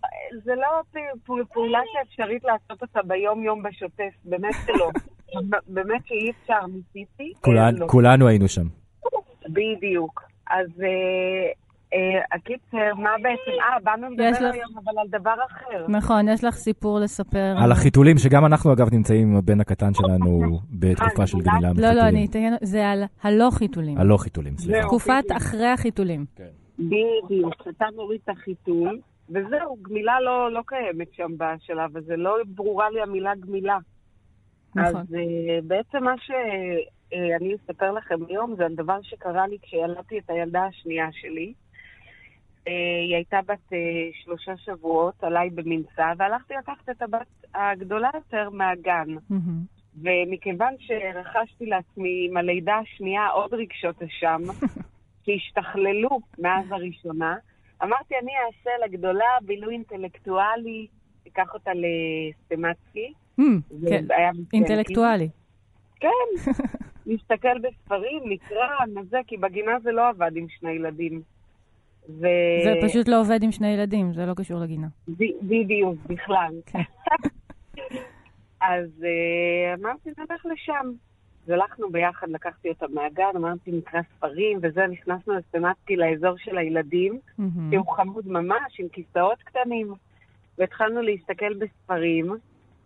זה לא פעולה שאפשרית לעשות אותה ביום-יום בשוטף, באמת שלא. באמת שאי אפשר, ניסיתי. לא. כולנו היינו שם. בדיוק. אז אה, הקיצר, מה בעצם? אה, באנו לדבר היום, אבל על דבר אחר. נכון, יש לך סיפור לספר. על החיתולים, שגם אנחנו אגב נמצאים עם הבן הקטן שלנו בתקופה של גמילה לא, מחיתולים. לא, אני אתן, זה על הלא חיתולים. הלא חיתולים, סליחה. זהו. תקופת אחרי החיתולים. בדיוק, אתה מוריד את החיתול, וזהו, גמילה לא, לא קיימת שם בשלב הזה, לא ברורה לי המילה גמילה. נכון. אז uh, בעצם מה שאני אספר לכם היום זה על דבר שקרה לי כשילדתי את הילדה השנייה שלי. Uh, היא הייתה בת uh, שלושה שבועות עליי במנסה, והלכתי לקחת את הבת הגדולה יותר מהגן. ומכיוון שרכשתי לעצמי עם הלידה השנייה עוד רגשות אשם, שהשתכללו מאז הראשונה, אמרתי, אני אעשה לגדולה בילוי אינטלקטואלי, אקח אותה לסטמצקי. כן. אינטלקטואלי. כן, נסתכל בספרים, נקרא, נזה, כי בגינה זה לא עבד עם שני ילדים. ו... זה פשוט לא עובד עם שני ילדים, זה לא קשור לגינה. בדיוק, בכלל. כן. אז אה, אמרתי, נלך לשם. אז הלכנו ביחד, לקחתי אותה מהגן, אמרתי, נקרא ספרים, וזה, נכנסנו לסטמצקי לאזור של הילדים, מהמם. שהוא חמוד ממש, עם כיסאות קטנים. והתחלנו להסתכל בספרים,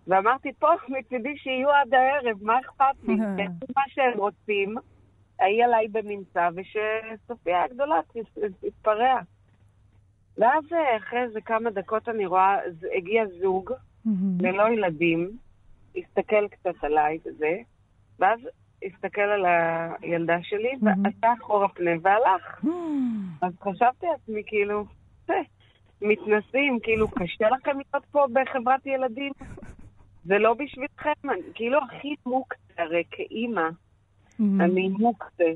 ואמרתי, פה, מצידי שיהיו עד הערב, מה אכפת לי? שיעשו מה שהם רוצים, ההיא עליי במנסה, ושסופיה הגדולה תתפרע. ואז אה, אחרי איזה כמה דקות אני רואה, הגיע זוג. ללא ילדים, הסתכל קצת עליי וזה, ואז הסתכל על הילדה שלי. ועשה אחורה פנה והלך. אז חשבתי לעצמי, כאילו, "אה, מתנסים, כאילו, קשה לכם להיות פה בחברת ילדים? זה לא בשבילכם, כאילו, הכי מוקצה, הרי כאימא, מהמם. אני מוקצה.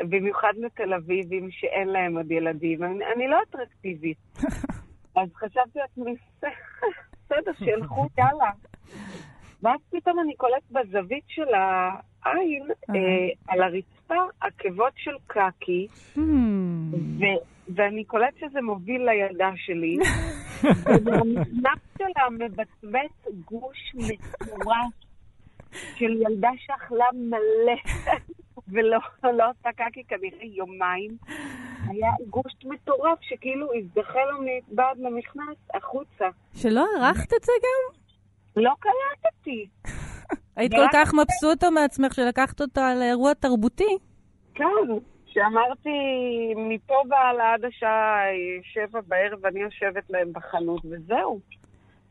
במיוחד לתל אביבים שאין להם עוד ילדים. אני, אני לא אטרקטיבית. אז חשבתי לעצמי, בסדר, שילכו, יאללה. ואז פתאום אני קולט בזווית של העין, אה. על הרצפה, עקבות של קקי, מהמם. ו- ואני קולט שזה מוביל לילדה שלי, ומהמכנף שלה מבצבץ גוש מטורף של ילדה שאכלה מלא, ולא לא עושה קקי כנראה יומיים. היה גוש מטורף שכאילו הזדחה לו מבעד למכנס החוצה. שלא ערכת את זה גם? לא קלטתי. היית כל כך מבסוטה מעצמך שלקחת אותה לאירוע תרבותי? כן, שאמרתי, מפה והלאה עד השעה שבע בערב אני יושבת להם בחנות, וזהו.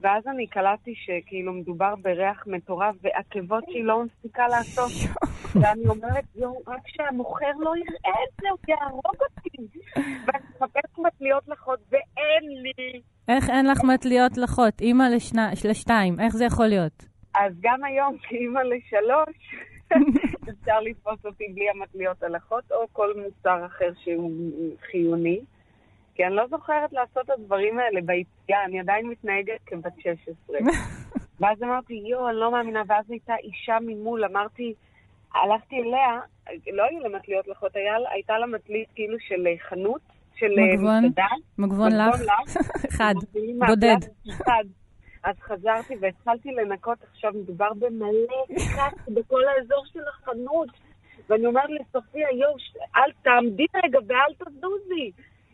ואז אני קלטתי שכאילו מדובר בריח מטורף ועקבות שהיא לא מפסיקה לעשות. ואני אומרת, יואו, רק שהמוכר לא יראה את זה, הוא יהרוג אותי. ואני מחפשת מטליות לחוד, ואין לי. איך אין לך מטליות לחות? אימא לשני- לשתיים, איך זה יכול להיות? אז גם היום, כאימא לשלוש, אפשר לתפוס אותי בלי המטליות הלכות, או כל מוצר אחר שהוא חיוני. כי אני לא זוכרת לעשות את הדברים האלה ביציאה, אני עדיין מתנהגת כבת 16. ואז אמרתי, יואו, אני לא מאמינה, ואז הייתה אישה ממול, אמרתי, הלכתי אליה, לא היו לה מטליות לחות, היה, הייתה לה מטלית כאילו של אה, חנות, של אה, מגבון? מסעדה. מגבון לך? אחד, מובילים בודד. אחד. אז חזרתי והתחלתי לנקות, עכשיו מדובר במלא קאט בכל האזור של החנות. ואני אומרת לסופיה, יואו, אל תעמדי רגע ואל תזוזי.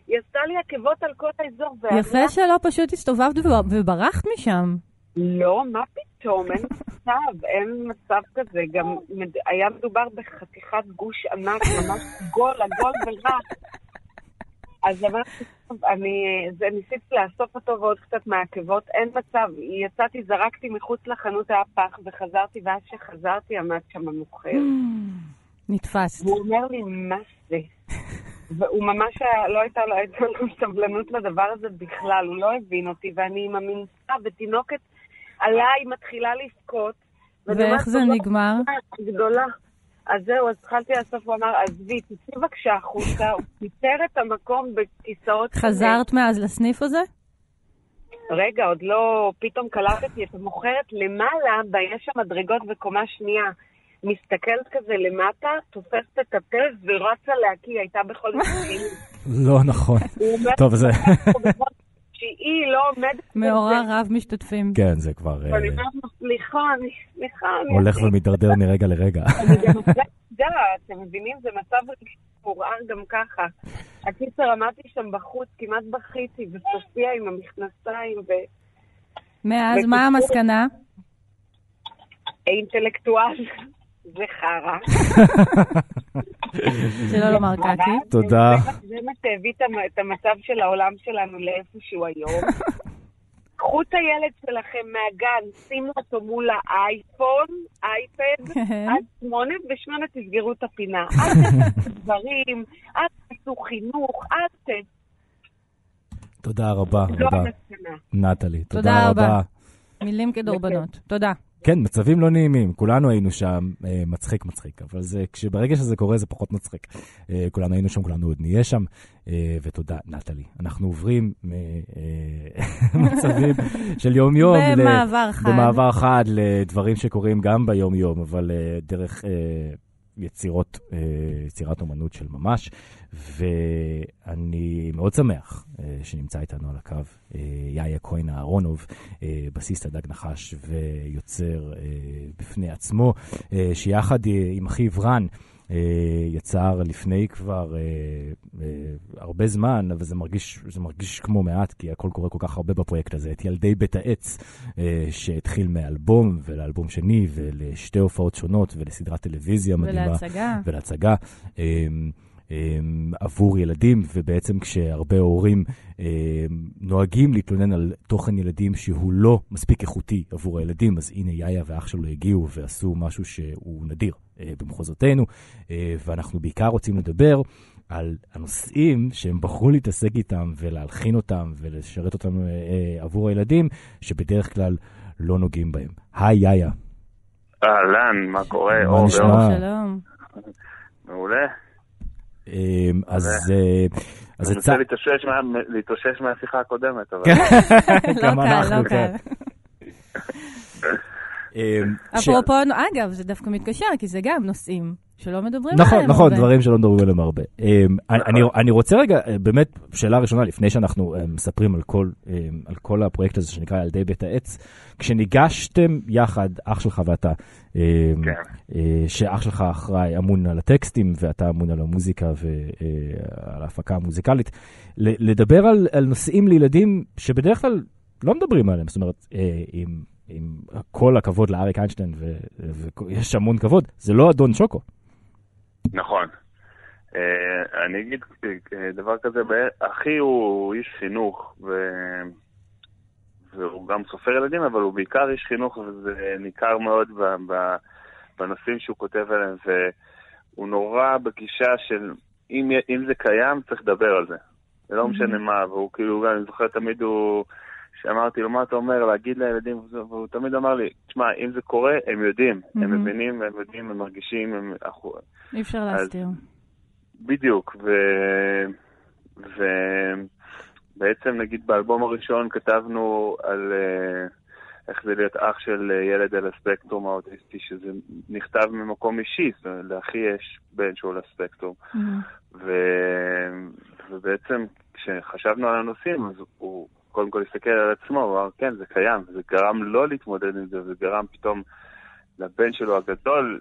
היא עשתה לי עקבות על כל האזור. יפה שלא פשוט הסתובבת וב- וברחת משם. לא, מה פתאום, אין מצב, אין מצב כזה. גם מד- היה מדובר בחתיכת גוש ענק, ממש גול, עגול ורע. אז אמרתי, אני זה, ניסיתי לאסוף אותו ועוד קצת מהעקבות, אין מצב. יצאתי, זרקתי מחוץ לחנות הפח וחזרתי, ואז כשחזרתי עמד שם המוכר. נתפס. והוא אומר לי, מה זה? והוא ממש היה, לא הייתה לו, סבלנות לדבר הזה בכלל, הוא לא הבין אותי, ואני עם המנסה ותינוקת עליי מתחילה לבכות. ואיך זה "זאת לא נגמר? גדולה. אז זהו, אז התחלתי לאסוף, הוא אמר, עזבי, תצאי בבקשה החוצה, הוא פיטר את המקום בכיסאות. חזרת מאז לסניף הזה? רגע, עוד לא, פתאום קלטתי את המוכרת למעלה, יש שם מדרגות בקומה שנייה. מסתכלת כזה למטה, תופסת את הפה ורצה להקיא, היא הייתה בכל מקום. לא נכון. טוב, זה... שהיא לא עומדת... מאורע. רב משתתפים. כן, זה כבר אה, ואני אומרת לו, סליחה, אני, סליחה, אני... הולך ומידרדר מרגע לרגע. אני גם לידה, אתם מבינים? זה מצב רגשי מעורער גם ככה. הקיצר, עמדתי שם בחוץ, כמעט בכיתי, וסופיה עם המכנסיים, מאז, בקיצור- מה המסקנה? ואינטלקטואל, זה חרא. שלא לומר קקי. תודה. זה מה- שהביא את המ- את המצב של העולם שלנו לאיפשהו היום. קחו את הילד שלכם מהגן, שימו אותו מול האייפון, אייפד, כן. עד שמונה, בשמונה תסגרו את הפינה. אל תעשו דברים, אל תעשו חינוך, אל ת... תודה רבה לא רבה. נטלי. תודה. רבה. מילים כדורבנות. תודה. כן, מצבים לא נעימים, כולנו היינו שם, אה, מצחיק מצחיק, אבל זה, כשברגע שזה קורה זה פחות מצחיק. אה, כולנו היינו שם, כולנו עוד נהיה שם, אה, ותודה, נטלי. אנחנו עוברים ממצבים של יום-יום, במעבר חד. במעבר חד לדברים שקורים גם ביום-יום, אבל אה, דרך אה, יצירות, אה, יצירת אומנות של ממש, ואני מאוד שמח אה, שנמצא איתנו על הקו אה, יאיה כהן אהרונוב, אה, בסיסט הדג נחש ויוצר בפני עצמו, שיחד עם אחיו רן, יצר לפני כבר אה, אה, הרבה זמן, אבל זה מרגיש, זה מרגיש כמו מעט, כי הכל קורה כל כך הרבה בפרויקט הזה. את ילדי בית העץ, אה, שהתחיל מאלבום ולאלבום שני, ולשתי הופעות שונות, ולסדרת טלוויזיה מדהימה. ולהצגה. ולהצגה. אמ, עבור ילדים, ובעצם כשהרבה הורים אמ, נוהגים להתלונן על תוכן ילדים שהוא לא מספיק איכותי עבור הילדים, אז הנה יאיה ואח שלו הגיעו ועשו משהו שהוא נדיר אה, במחוזותינו, אה, ואנחנו בעיקר רוצים לדבר על הנושאים שהם בחרו להתעסק איתם ולהלחין אותם ולשרת אותם אה, אה, עבור הילדים, שבדרך כלל לא נוגעים בהם. היי יאיה. אהלן, מה קורה? מה אור נשמע? שלום. מעולה. אמ, אז אה, אז אני. רוצה להתאושש מה- להתאושש מהשיחה הקודמת, אבל... לא קל, לא כן. קל. אמ, ש- אפרופו, אגב, זה דווקא מתקשר, כי זה גם נושאים שלא מדברים נכון, עליהם נכון, הרבה. דברים שלא מדברים עליהם הרבה. אמ, אני- אני רוצה רגע, אה, באמת, שאלה ראשונה, לפני שאנחנו אה, מספרים על כל, אמ, על כל הפרויקט הזה שנקרא ילדי בית העץ, כשניגשתם יחד, אח שלך ואתה, כן. אה, שאח שלך אחראי, אמון על הטקסטים, ואתה אמון על המוזיקה ועל ההפקה המוזיקלית, ל- לדבר על, על נושאים לילדים שבדרך כלל לא מדברים עליהם, זאת אומרת, אה, עם, כל הכבוד לאריק איינשטיין, ו- ויש המון כבוד, זה לא אדון שוקו. נכון. אה, אני אגיד אה, דבר כזה, אחי הוא איש חינוך, ו- והוא גם סופר ילדים, אבל הוא בעיקר איש חינוך, וזה ניכר מאוד ב- ב- בנושאים שהוא כותב עליהם, והוא נורא בגישה של אם, אם זה קיים, צריך לדבר על זה. זה לא משנה מה, והוא כאילו, אני זוכר תמיד הוא... שאמרתי לו, מה אתה אומר, להגיד לילדים, והוא תמיד אמר לי, תשמע, אם זה קורה, הם יודעים, הם מהמם. מבינים, הם יודעים, הם מרגישים, הם... אי אפשר להסתיר. בדיוק, ו... ובעצם נגיד באלבום הראשון כתבנו על uh, איך זה להיות אח של uh, ילד על הספקטרום האוטיסטי, שזה נכתב ממקום אישי, זאת אומרת, לאחי יש בן שהוא על הספקטרום. מהמם. ו... ובעצם כשחשבנו על הנושאים, אז הוא קודם כל הסתכל על עצמו, הוא אמר, כן, זה קיים, זה גרם לא להתמודד עם זה, זה גרם פתאום לבן שלו הגדול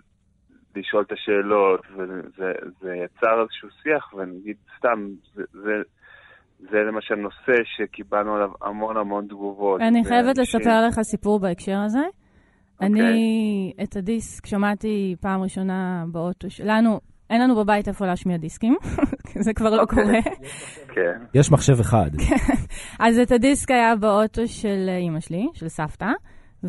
לשאול את השאלות, וזה זה יצר איזשהו שיח, ונגיד סתם, זה, זה, זה למשל נושא שקיבלנו עליו המון המון תגובות. אני חייבת ואנשים- לספר לך סיפור בהקשר הזה. אוקיי. אני את הדיסק שמעתי פעם ראשונה באוטו שלנו, אין לנו בבית איפה להשמיע דיסקים. זה כבר לא אוקיי. קורה. כן. יש מחשב אחד. אז את הדיסק היה באוטו של אה, אימא שלי, של סבתא, כן.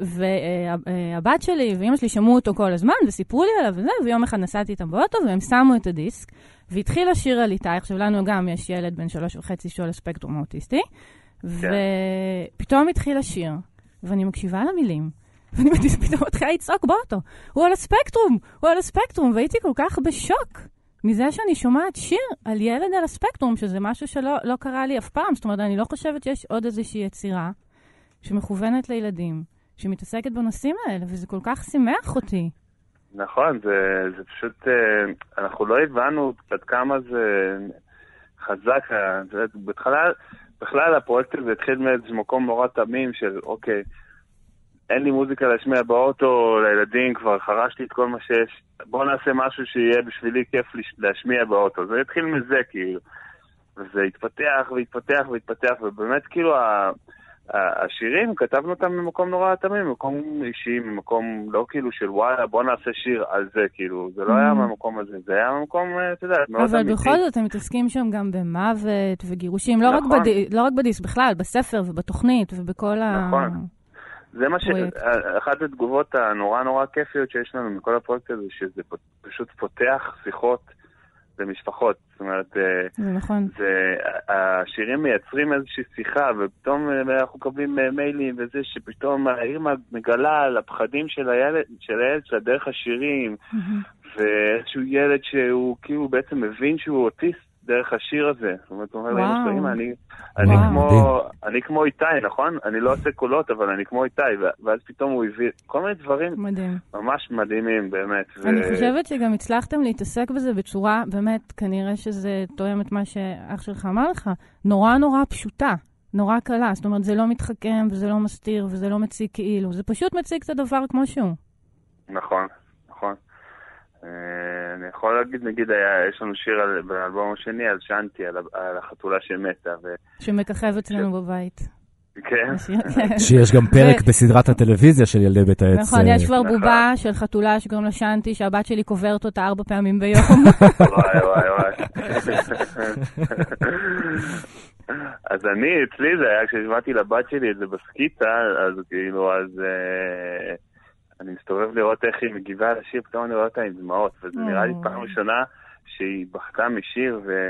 והבת שלי ואימא שלי שמעו אותו כל הזמן וסיפרו לי עליו וזה, ויום אחד נסעתי איתם באוטו והם שמו את הדיסק, והתחיל לשיר על איתי. עכשיו, לנו גם יש ילד בן שלוש וחצי שהוא על הספקטרום האוטיסטי, ופתאום התחיל לשיר, ואני מקשיבה למילים. ואני פתאום מתחילה לצעוק באוטו, הוא על הספקטרום, הוא על הספקטרום, והייתי כל כך בשוק מזה שאני שומעת שיר על ילד על הספקטרום, שזה משהו שלא לא קרה לי אף פעם. זאת אומרת, אני לא חושבת שיש עוד איזושהי יצירה שמכוונת לילדים, שמתעסקת בנושאים האלה, וזה כל כך שימח אותי. נכון, זה, זה פשוט, אה, אנחנו לא הבנו עד כמה זה חזק. אה, בהתחלה, בכלל הפרויקט הזה התחיל מאיזה מקום נורא תמים של, אוקיי, אין לי מוזיקה להשמיע באוטו לילדים, כבר חרשתי את כל מה שיש, בואו נעשה משהו שיהיה בשבילי כיף להשמיע באוטו. זה התחיל מזה, כאילו. וזה התפתח והתפתח והתפתח, ובאמת, כאילו, השירים, כתבנו אותם ממקום נורא תמים, ממקום אישי, ממקום לא כאילו של וואלה, בוא נעשה שיר על זה, כאילו, זה לא היה Mm. מהמקום הזה, זה היה מהמקום, אה, אתה יודע, מאוד אבל אמיתי. בכל זאת, הם מתעסקים שם גם במוות וגירושים, לא, רק, נכון. בדי, לא רק בדיס, בכלל, בספר ובתוכנית ובכל ה... נכון. זה מה ש... אחת התגובות הנורא נורא כיפיות שיש לנו מכל הפרויקט הזה, שזה פשוט פותח שיחות למשפחות. זאת אומרת, אה, זה נכון. זה, השירים מייצרים איזושהי שיחה, ופתאום אה, אנחנו מקבלים אה, מיילים וזה, שפתאום האמא מגלה על הפחדים של הילד, של הילד שלה דרך השירים, ואיזשהו ילד שהוא כאילו בעצם מבין שהוא אוטיסט דרך השיר הזה. זאת אומרת, הוא אומר לאמא שלו. אמא, אני, אני. כמו. אני כמו איתי, נכון? אני לא עושה קולות, אבל אני כמו איתי. ו- ואז פתאום הוא הביא כל מיני דברים מדהים. ממש מדהימים, באמת. ו- אני חושבת שגם הצלחתם להתעסק בזה בצורה, באמת, כנראה שזה תואם את מה שאח שלך אמר לך, נורא נורא פשוטה, נורא קלה. זאת אומרת, זה לא מתחכם וזה לא מסתיר וזה לא מציג כאילו, זה פשוט מציג את הדבר כמו שהוא. נכון, נכון. אה, אני יכול להגיד, נגיד, היה, יש לנו שיר על, באלבום השני על שאנטי, על, על החתולה שמתה, ו... שמככב אצלנו בבית. כן. שיש גם פרק בסדרת הטלוויזיה של ילדי בית העץ. נכון, אה, יש כבר נכון. בובה של חתולה שקוראים לה שאנטי, שהבת שלי קוברת אותה ארבע פעמים ביום. וואי, וואי, וואי. אז אני, אצלי זה היה, כשהשמעתי לבת שלי את זה בסקיטה, אז כאילו, אז אה, אני מסתובב לראות איך היא מגיבה על השיר, פתאום אני רואה אותה עם דמעות, וזה נראה לי. פעם ראשונה שהיא בכתה משיר, ו...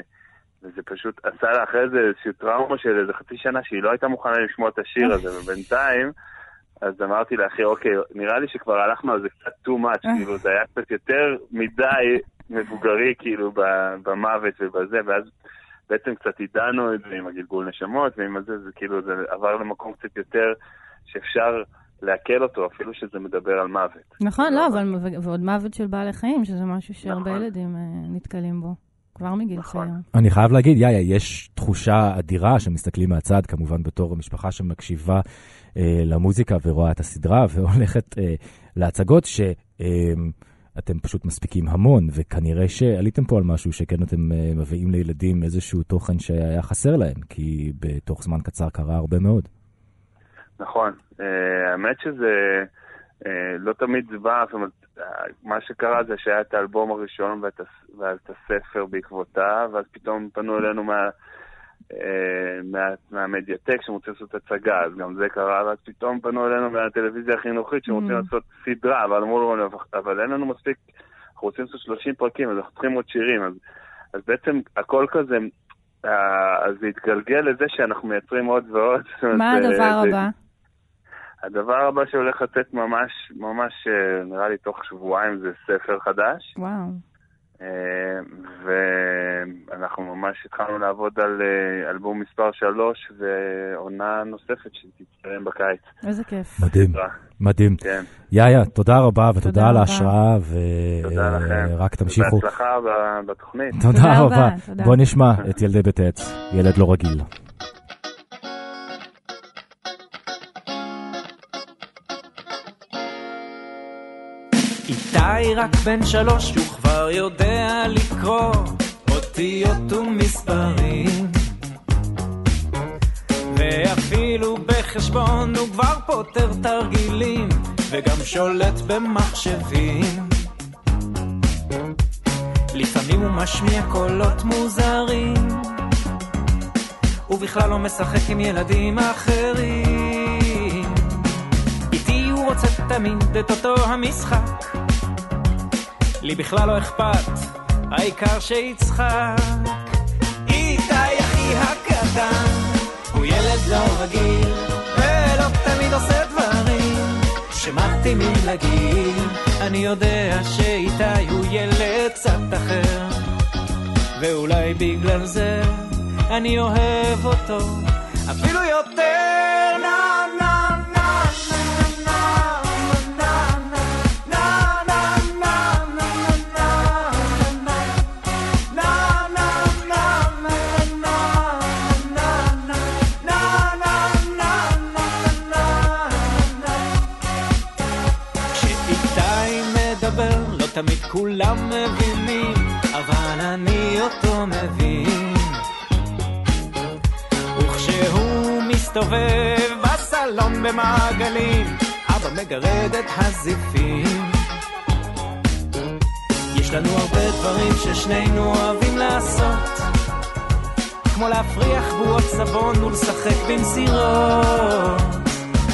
וזה פשוט עשה לה אחרי זה איזושהי טראומה של איזה חצי שנה שהיא לא הייתה מוכנה לשמוע את השיר הזה, ובינתיים, אז אמרתי לאחי, אוקיי, נראה לי שכבר הלכנו על זה קצת too much, כאילו, זה היה קצת יותר מדי מבוגרי, כאילו, במוות ובזה, ואז בעצם קצת עידנו את זה עם הגלגול נשמות, ועם הזה, זה כאילו, זה עבר למקום קצת יותר שאפשר לעכל אותו, אפילו שזה מדבר על מוות. נכון, לא, אבל ו- ועוד מוות של בעלי חיים, שזה משהו שהרבה נכון. ילדים אה, נתקלים בו, כבר מגיל נכון. צעיר. אני חייב להגיד, יאיה, יש תחושה אדירה שמסתכלים מהצד, כמובן בתור המשפחה שמקשיבה אה, למוזיקה ורואה את הסדרה והולכת אה, להצגות, שאתם פשוט מספיקים המון, וכנראה שעליתם פה על משהו שכן אתם אה, מביאים לילדים איזשהו תוכן שהיה חסר להם, כי בתוך זמן קצר קרה הרבה מאוד. נכון. אה, האמת שזה אה, לא תמיד בא, זאת אומרת, מה שקרה זה שהיה את האלבום הראשון ואת, ואז את הספר בעקבותיו, ואז פתאום פנו אלינו מה, אה, מה, מהמדיאטק שרוצים לעשות הצגה, אז גם זה קרה, ואז פתאום פנו אלינו מהטלוויזיה החינוכית שרוצים Mm. לעשות סדרה, אבל אמרו לנו, אבל אין לנו מספיק, אנחנו רוצים לעשות 30 פרקים, אז אנחנו צריכים עוד שירים, אז, אז בעצם הכל כזה, אז זה התגלגל לזה שאנחנו מייצרים עוד ועוד. מה הדבר הבא? הדבר הבא שהולך לצאת ממש, ממש, אה, נראה לי תוך שבועיים זה ספר חדש, וואו. אה, ואנחנו ממש התחלנו לעבוד על אה, אלבום מספר 3 ועונה נוספת שתצטרם בקיץ. איזה כיף. מדהים, מדהים. כן, יאיה, תודה רבה ותודה תודה על. ההשראה, תודה לכם. ורק תמשיכו. בהצלחה ב- בתוכנית. תודה תודה רבה. תודה. בוא נשמע את ילדי בית העץ, ילד לא רגיל. איתי רק בן שלוש, הוא כבר יודע לקרוא אותיות ומספרים. ואפילו בחשבון הוא כבר פותר תרגילים, וגם שולט במחשבים. לפעמים הוא משמיע קולות מוזרים, ובכלל לא משחק עם ילדים אחרים. איתי הוא רוצה תמיד את אותו המשחק, לי בכלל לא אכפת, העיקר שיצחק. איתי אחי הקטן, הוא ילד לא רגיל, ולא תמיד עושה דברים שמתאימים לגיל. אני יודע שאיתי הוא ילד קצת אחר, ואולי בגלל זה אני אוהב אותו אפילו יותר. במעגלים, אבא מגרד את הזיפים. יש לנו הרבה דברים ששנינו אוהבים לעשות, כמו להפריח בועות סבון ולשחק במסירות.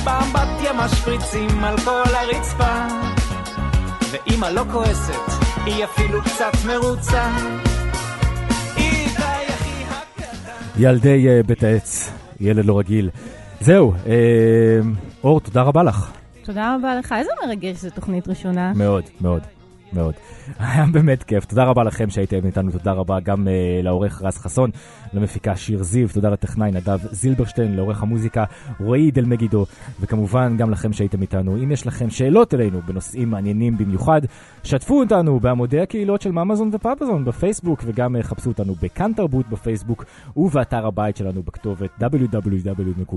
באמבטיה משפריצים על כל הרצפה, ואמא לא כועסת, היא אפילו קצת מרוצה. ילדי אה, בית העץ, ילד לא רגיל. זהו, אה, אור, תודה רבה לך. תודה רבה לך. איזה מרגש זו תוכנית ראשונה. מאוד, מאוד, מאוד. היה באמת כיף. תודה רבה לכם שהייתם איתנו, תודה רבה גם uh, לעורך רז חסון, למפיקה שיר זיו, תודה לטכנאי נדב זילברשטיין, לעורך המוזיקה רועי דל מגידו, וכמובן גם לכם שהייתם איתנו. אם יש לכם שאלות אלינו בנושאים מעניינים במיוחד, שתפו אותנו בעמודי הקהילות של ממזון ופאפזון בפייסבוק, וגם uh, חפשו אותנו בכאן תרבות בפייסבוק ובאתר הבית שלנו בכתובת www.kan.org.il.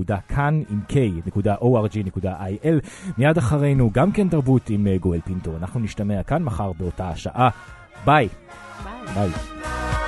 מיד אחרינו גם כן תרבות עם אה, גואל פינטו. אנחנו נשתמע כאן מחר באותה השעה. ביי. ביי. ביי.